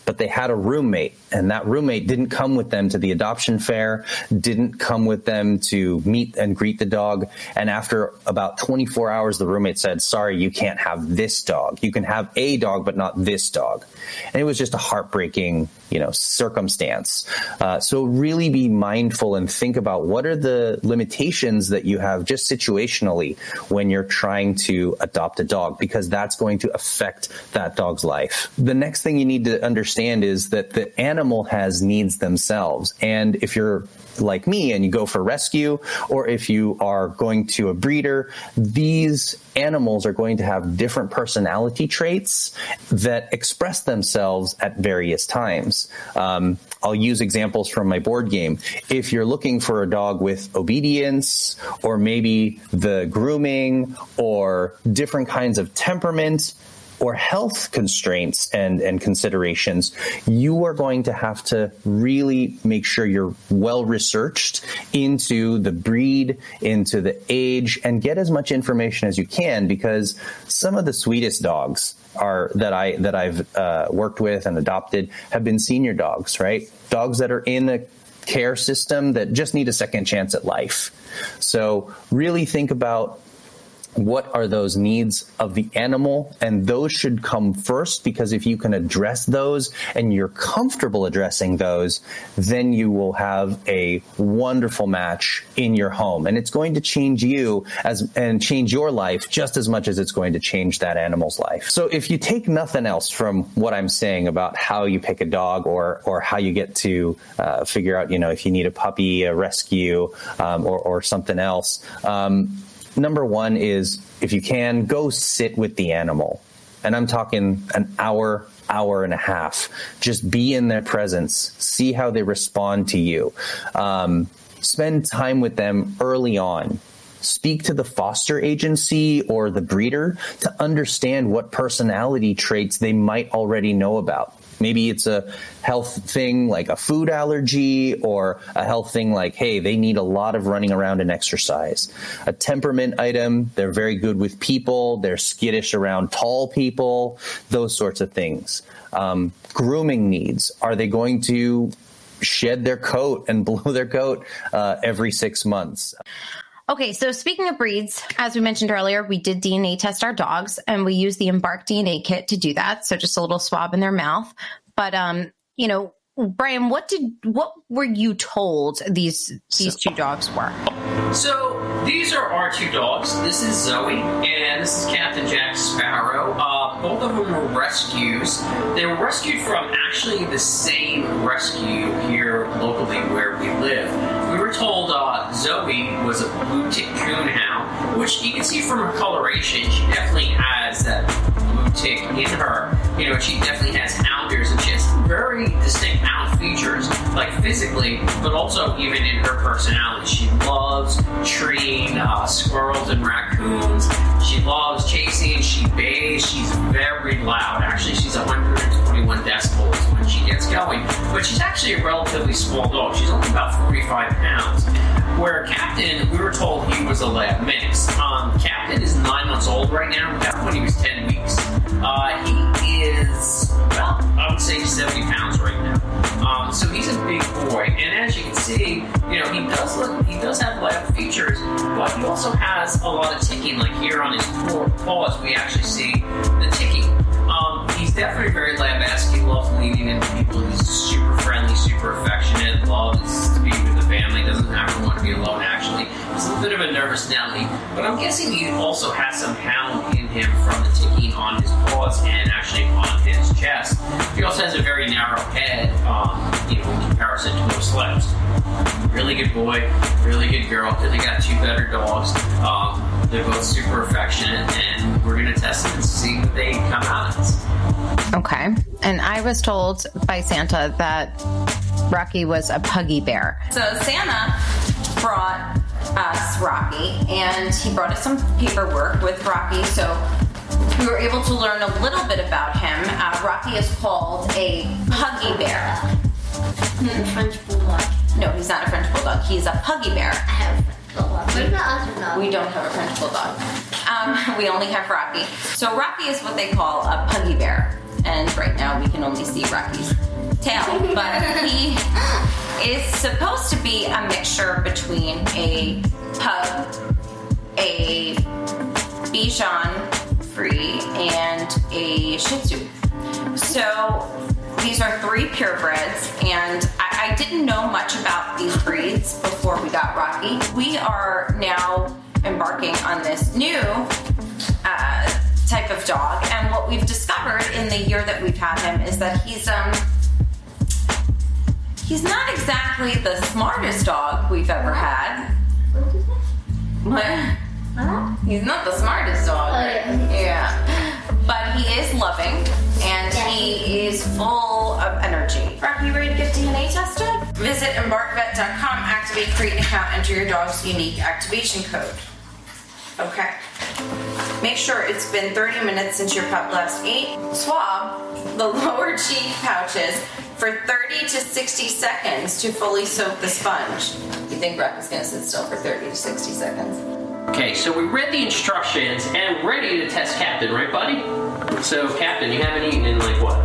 but they had a roommate and that roommate didn't come with them to the adoption fair, didn't come with them to meet and greet the dog. And after about 24 hours, the roommate said, sorry, you can't have this dog. You can have a dog, but not this dog. And it was just a heartbreaking, you know, circumstance. Uh, so really be mindful and think about what are the limitations that you have just situationally when you're trying to adopt a dog, because that's going to affect that dog's life. The next thing you need to understand is that the animal animal has needs themselves. And if you're like me and you go for rescue, or if you are going to a breeder, these animals are going to have different personality traits that express themselves at various times. Um, I'll use examples from my board game. If you're looking for a dog with obedience, or maybe the grooming, or different kinds of temperament, or health constraints and, and considerations, you are going to have to really make sure you're well researched into the breed, into the age, and get as much information as you can because some of the sweetest dogs are that I that I've uh, worked with and adopted have been senior dogs, right? Dogs that are in a care system that just need a second chance at life. So really think about what are those needs of the animal and those should come first because if you can address those and you're comfortable addressing those then you will have a wonderful match in your home. And it's going to change you as and change your life just as much as it's going to change that animal's life. So if you take nothing else from what i'm saying about how you pick a dog or or how you get to uh, figure out you know if you need a puppy a rescue um, or, or something else um, number one is if you can, go sit with the animal. And I'm talking an hour, hour and a half. Just be in their presence, see how they respond to you. Um, spend time with them early on. Speak to the foster agency or the breeder to understand what personality traits they might already know about. Maybe it's a health thing like a food allergy or a health thing like, hey, they need a lot of running around and exercise. A temperament item, they're very good with people, they're skittish around tall people, those sorts of things. Um, grooming needs, are they going to shed their coat and (laughs) blow their coat uh, every six months? Okay, so speaking of breeds, as we mentioned earlier, we did DNA test our dogs and we used the Embark DNA kit to do that. So just a little swab in their mouth. But um, you know, Brian, what did what were you told these these two dogs were? So these are our two dogs. This is Zoe and this is Captain Jack Sparrow. Uh, both of them were rescues. They were rescued from actually the same rescue here locally where we live. We were told uh, Zoe was a blue tick coonhound, which you can see from her coloration. She definitely has that blue tick in her. You know, she definitely has hound ears and she has very distinct hound features, like physically, but also even in her personality. She loves treeing uh, squirrels and raccoons. She loves chasing. She bays. She's very loud. Actually, she's 121 decibels when she gets going. But she's actually a relatively small dog. She's only about 45 pounds. where Captain, we were told he was a lab mix. Um, Captain is nine months old right now. Back when he was ten weeks, uh, he is well, I would say seventy pounds right now. Um, so he's a big boy, and as you can see, you know he does look, he does have lab features, but he also has a lot of ticking. Like here on his paws, we actually see the ticking. Definitely very lab-esque. He loves leaning into people. He's super friendly, super affectionate. Loves to be with the family. Doesn't ever want to be alone. Actually, he's a bit of a nervous Nelly, but I'm guessing he also has some hound in him from the ticking on his paws and actually on his chest. He also has a very narrow head, um, you know, in comparison to most sleds. Really good boy, really good girl. They got two better dogs. Um, they're both super affectionate, and we're gonna test them and see what they come out as. Okay. And I was told by Santa that Rocky was a puggy bear. So Santa brought us Rocky, and he brought us some paperwork with Rocky. So we were able to learn a little bit about him. Uh, Rocky is called a puggy bear. French bulldog. No, he's not a French bulldog. He's a puggy bear. I have a French bulldog. What about other? We don't have a French bulldog. Um, we only have Rocky. So Rocky is what they call a puggy bear, and right now we can only see Rocky's tail, but he is supposed to be a mixture between a pug, a Bichon free, and a Shih Tzu. So these are three purebreds, and I, I didn't know much about these breeds before we got Rocky. We are now embarking on this new uh, type of dog, and what we've discovered in the year that we've had him is that he's um he's not exactly the smartest dog we've ever had. But he's not the smartest dog. Oh, yeah. Yeah. But he is loving and he is full of energy. Are you ready to get DNA tested? Visit embarkvet.com, activate, create an account, enter your dog's unique activation code. Okay. Make sure it's been 30 minutes since your pup last ate. Swab the (laughs) lower cheek pouches for 30 to 60 seconds to fully soak the sponge. You think Rocky's gonna sit still for 30 to 60 seconds? Okay, so we read the instructions and ready to test Captain, right, buddy? So, Captain, you haven't eaten in like what,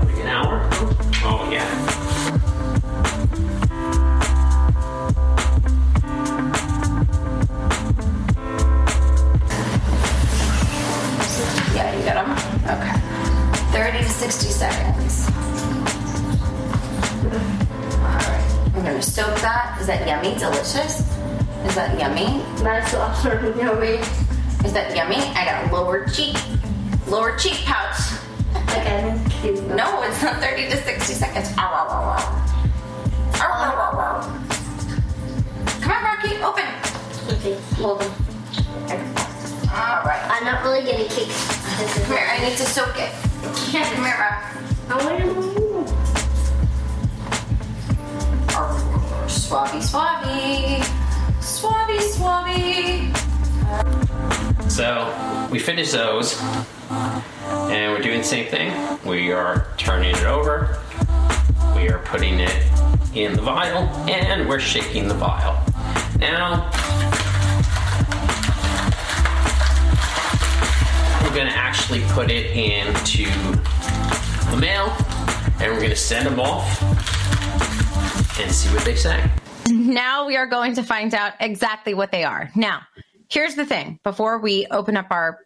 going to find out exactly what they are. Now, here's the thing before we open up our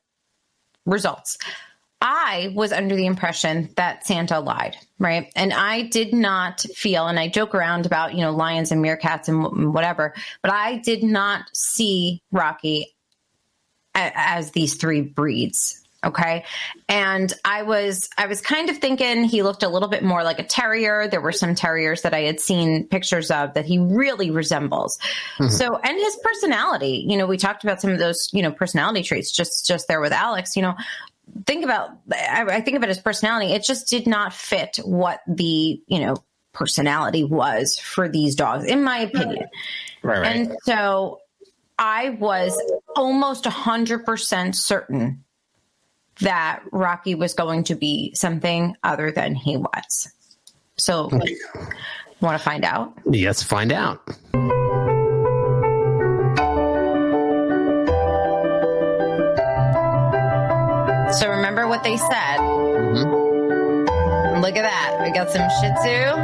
results. I was under the impression that Santa lied, right? And I did not feel, and I joke around about, you know, lions and meerkats and whatever, but I did not see Rocky as these three breeds. Okay. And I was, I was kind of thinking he looked a little bit more like a terrier. There were some terriers that I had seen pictures of that he really resembles. Mm-hmm. So, and his personality, you know, we talked about some of those, you know, personality traits just, just there with Alex, you know, think about, I, I think about his personality. It just did not fit what the, you know, personality was for these dogs, in my opinion. Right, And so I was almost 100% certain that Rocky was going to be something other than he was. So, want to find out? Yes, find out. So, remember what they said. Mm-hmm. Look at that. We got some Shih Tzu.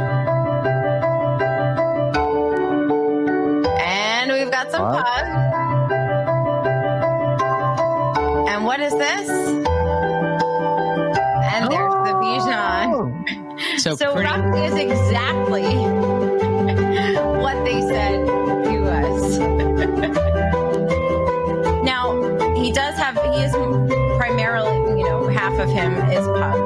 And we've got some. Pug. And what is this? And there's the Bichon. (laughs) So, So pretty, Rocky is exactly (laughs) what they said he was. (laughs) now he does have he is primarily you know half of him is pug.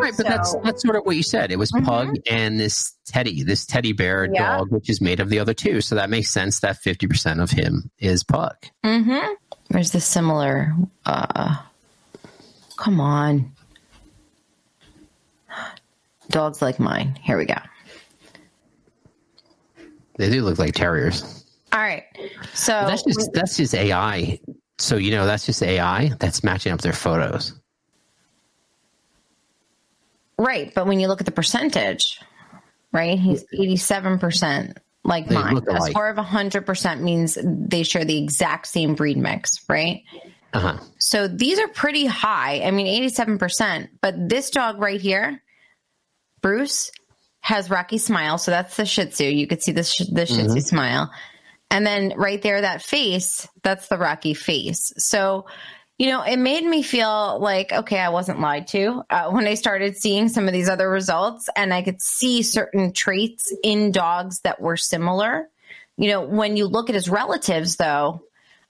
right, but that's so- that's sort of what you said. It was Mhm. Pug and this Teddy, this teddy bear Yeah. dog, which is made of the other two. So that makes sense that fifty percent of him is Pug. Mm-hmm. Where's the similar? Uh, come on, dogs like mine. Here we go. They do look like terriers. All right, so That's just that's just AI. So you know that's just AI that's matching up their photos. Right, but when you look at the percentage, right, he's eighty-seven percent like They mine. A score of hundred percent means they share the exact same breed mix, right? Uh huh. So these are pretty high. I mean, eighty-seven percent. But this dog right here, Bruce, has Rocky smile. So that's the Shih Tzu. You could see the sh- the Shih Tzu smile, and then right there, that face, that's the Rocky face. So you know, it made me feel like, okay, I wasn't lied to uh, when I started seeing some of these other results and I could see certain traits in dogs that were similar. You know, when you look at his relatives, though,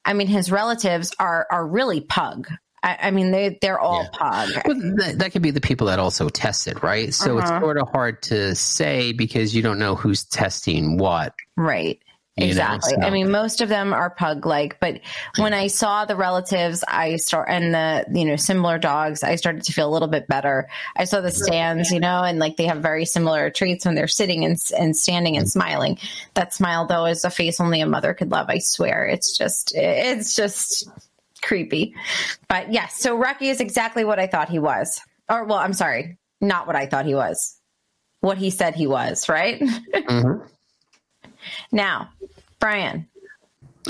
I mean, his relatives are are really pug. I, I mean, they they're all Yeah. pug. Well, that, that could be the people that also tested, right? So it's Uh-huh. sort of hard to say because you don't know who's testing what. Right. You know, Exactly. I mean, most of them are pug like, but when I saw the relatives, I start and the you know similar dogs, I started to feel a little bit better. I saw the stands, you know, and like they have very similar traits when they're sitting and and standing and smiling. That smile, though, is a face only a mother could love. I swear, it's just it's just creepy. But yes, so Rocky is exactly what I thought he was. Or well, I'm sorry, not what I thought he was. What he said he was, right? Mhm. (laughs) Now, Brian.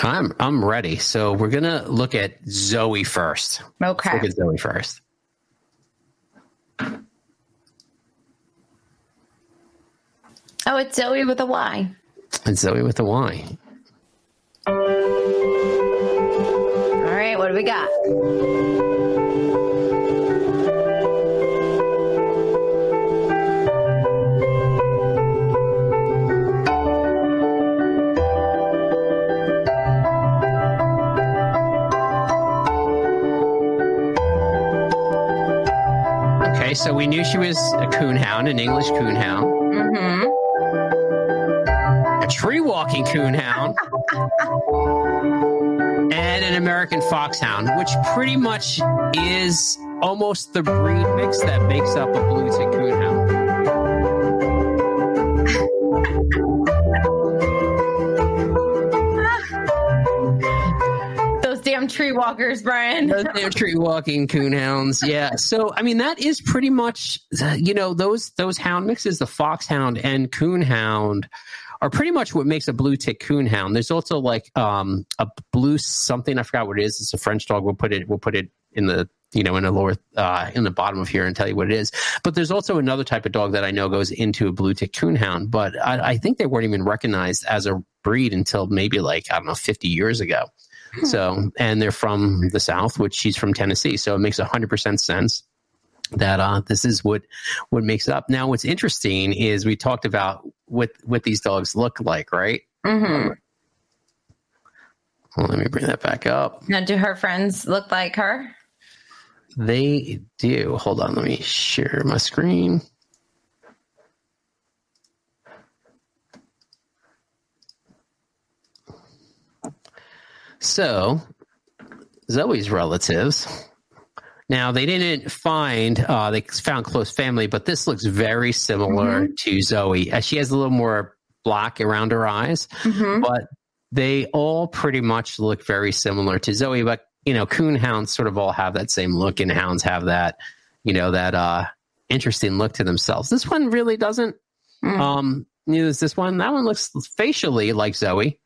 I'm I'm ready. So we're gonna look at Zoe first. Okay. Look at Zoe first. Oh, it's Zoe with a Y. And Zoe with a Y. what do we got? Okay, so we knew she was a coonhound, an English coonhound, Mm-hmm. a tree walking coonhound, and an American foxhound, which pretty much is almost the breed mix that makes up a blue coonhound. (laughs) Those damn tree walkers, Brian. Those damn tree walking coonhounds. Yeah. So I mean that is pretty much you know those those hound mixes, the foxhound and coonhound are pretty much what makes a blue tick coonhound. There's also like um a blue something I forgot what it is. It's a French dog. We'll put it we'll put it in the you know in the lower uh in the bottom of here and tell you what it is. But there's also another type of dog that I know goes into a blue tick coonhound, but I, I think they weren't even recognized as a breed until maybe like I don't know 50 years ago. So, and they're from the South, which she's from Tennessee. So it makes 100% sense that uh, this is what what makes it up. Now, what's interesting is we talked about what what these dogs look like, right? Mm-hmm. Well, let me bring that back up. Now, do her friends look like her? They do. Hold on, let me share my screen. So, Zoe's relatives. Now they didn't find uh, they found close family, but this looks very similar to Zoe. Uh, she has a little more black around her eyes, Mm-hmm. but they all pretty much look very similar to Zoe. But you know, coon hounds sort of all have that same look, and hounds have that you know that uh, interesting look to themselves. This one really doesn't. Mm. Um, neither does this one. That one looks facially like Zoe.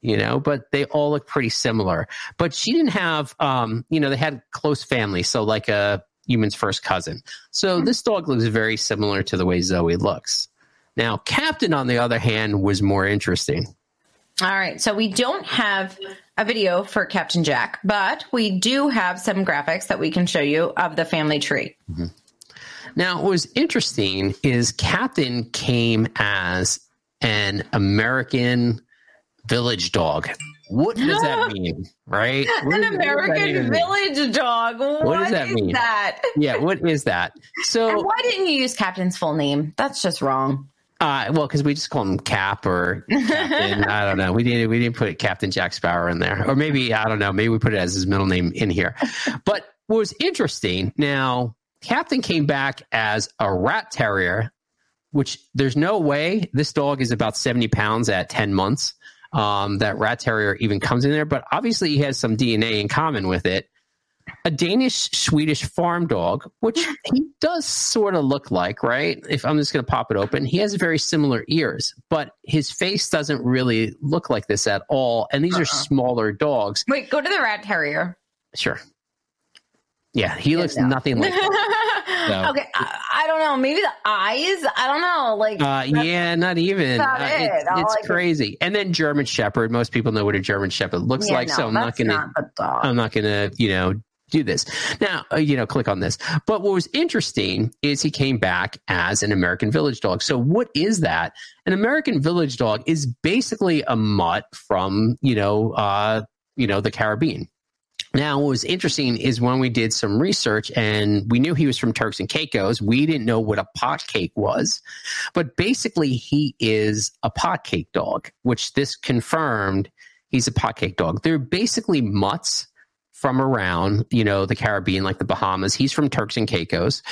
You know, but they all look pretty similar. But she didn't have, um, you know, they had close family. So like a human's first cousin. So this dog looks very similar to the way Zoe looks. Now, Captain, on the other hand, was more interesting. All right. So we don't have a video for Captain Jack, but we do have some graphics that we can show you of the family tree. Now, what was interesting is Captain came as an American village dog. What does that (gasps) mean, right? What An does- what does that American mean? village dog. What does that is mean? that? Yeah, what is that? And So, why didn't you use Captain's full name? That's just wrong. uh, well, because we just call him Cap or Captain. (laughs) I don't know. We didn't. We didn't put Captain Jack Sparrow in there, or maybe I don't know. Maybe we put it as his middle name in here. But what was interesting now, Captain came back as a rat terrier, which there's no way this dog is about seventy pounds at ten months. Um, that rat terrier even comes in there, but obviously he has some DNA in common with it. A Danish Swedish farm dog, which he does sort of look like, right? If I'm just going to pop it open, he has very similar ears, but his face doesn't really look like this at all. And these are smaller dogs. Wait, go to the rat terrier. Sure. Yeah, he looks no. nothing like (laughs) that. (laughs) Okay, I, I don't know. Maybe the eyes. I don't know. Like, Uh, yeah, not even. Uh, it. it's can- crazy. And then German Shepherd. Most people know what a German Shepherd looks yeah, like, no, so I'm not going to. not. I'm not going to, you know, do this. Now, uh, you know, click on this. But what was interesting is he came back as an American village dog. So what is that? An American village dog is basically a mutt from, you know, uh, you know, the Caribbean. Now, what was interesting is when we did some research and we knew he was from Turks and Caicos, we didn't know what a pot cake was. But basically, he is a pot cake dog, which this confirmed he's a pot cake dog. They're basically mutts from around, you know, the Caribbean, like the Bahamas. He's from Turks and Caicos.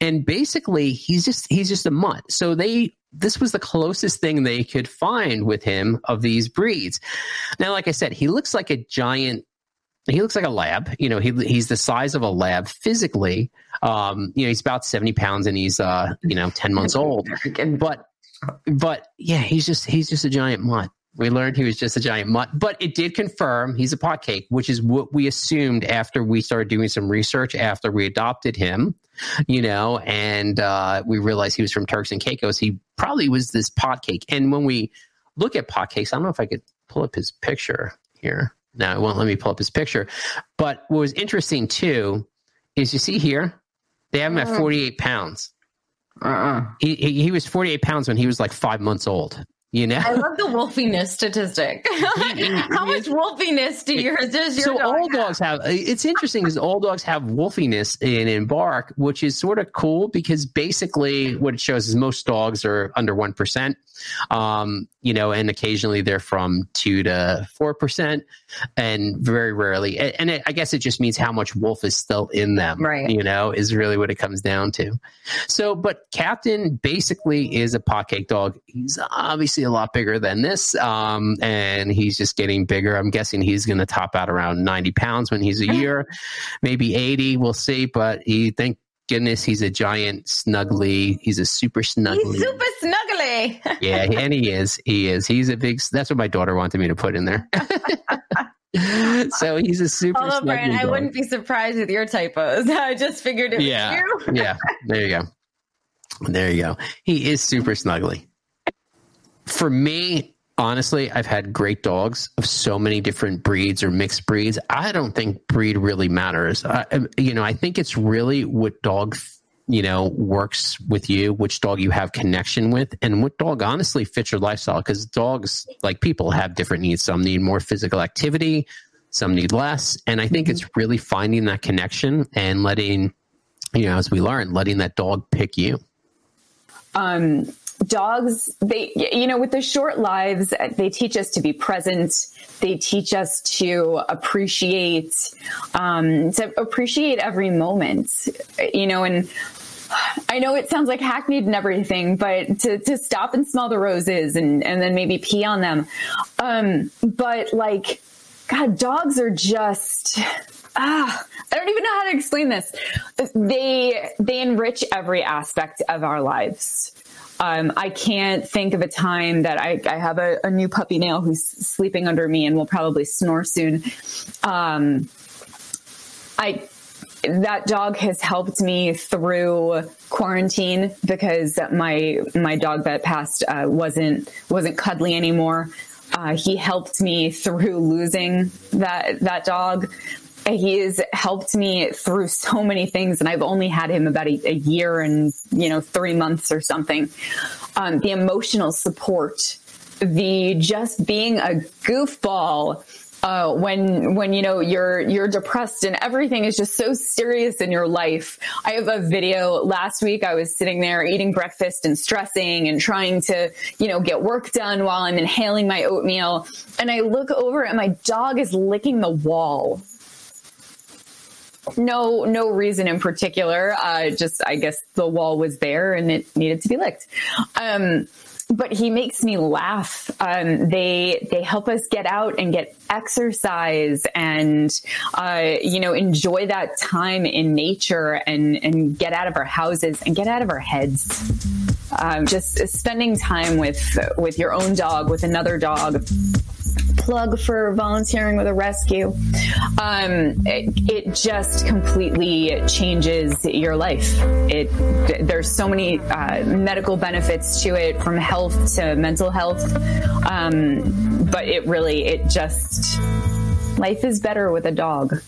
And basically he's just he's just a mutt. So they this was the closest thing they could find with him of these breeds. Now, like I said, he looks like a giant he looks like a lab. You know, he he's the size of a lab physically. Um, you know, he's about 70 pounds and he's uh, you know, 10 months old. But but yeah, he's just he's just a giant mutt. We learned he was just a giant mutt, but it did confirm he's a pot cake, which is what we assumed after we started doing some research after we adopted him, you know, and uh, we realized he was from Turks and Caicos. He probably was this pot cake. And when we look at pot cakes, I don't know if I could pull up his picture here. Now it won't let me pull up his picture. But what was interesting too is you see here, they have him at mm. 48 pounds. Uh-uh. He, he, he was 48 pounds when he was like five months old. You know? I love the wolfiness statistic. (laughs) How much wolfiness do your does your so dog all have? dogs have it's interesting because all dogs have wolfiness in embark which is sort of cool because basically what it shows is most dogs are under 1% um, you know and occasionally they're from 2 to 4% and very rarely and and it, i guess it just means how much wolf is still in them Right. you know is really what it comes down to so but captain basically is a pot cake dog he's obviously a lot bigger than this um, and he's just getting bigger i'm guessing he's going to top out around 90 pounds when he's a year maybe 80 we'll see but he thank goodness he's a giant snuggly he's a super snuggly He's super snuggly. (laughs) yeah, and he is. He is. He's a big. That's what my daughter wanted me to put in there. (laughs) so he's a super. Although, Brian, I wouldn't be surprised with your typos. (laughs) I just figured it Yeah. was you. yeah, there you go. There you go. He is super snuggly. For me, honestly, I've had great dogs of so many different breeds or mixed breeds. I don't think breed really matters. I, you know, I think it's really what dog, you know, works with you, which dog you have connection with, and what dog honestly fits your lifestyle. Because dogs, like people, have different needs. Some need more physical activity, some need less. And I think it's really finding that connection and letting, you know, as we learn, letting that dog pick you. um, dogs they you know with the short lives they teach us to be present they teach us to appreciate um, to appreciate every moment you know and I know it sounds like hackneyed and everything, but to, to stop and smell the roses and, and then maybe pee on them. Um, but like, God, dogs are just, ah, I don't even know how to explain this. They they enrich every aspect of our lives. Um, I can't think of a time that I, I have a, a, new puppy now who's sleeping under me and will probably snore soon. Um, I that dog has helped me through quarantine because my my dog that passed uh, wasn't wasn't cuddly anymore. Uh, he helped me through losing that that dog. He has helped me through so many things, and I've only had him about a, a year and you know three months or something. Um, the emotional support, the just being a goofball uh, when when you know you're you're depressed and everything is just so serious in your life. I have a video last week. I was sitting there eating breakfast and stressing and trying to you know get work done while I'm inhaling my oatmeal, and I look over and my dog is licking the wall. No, no reason in particular. Uh, just I guess the wall was there and it needed to be licked. Um, but he makes me laugh. Um, they they help us get out and get exercise and uh, you know enjoy that time in nature and and get out of our houses and get out of our heads. Um, just spending time with with your own dog, with another dog, plug for volunteering with a rescue. Um, it, it, just completely changes your life. It there's so many uh, medical benefits to it, from health to mental health. Um, but it really, it just life is better with a dog.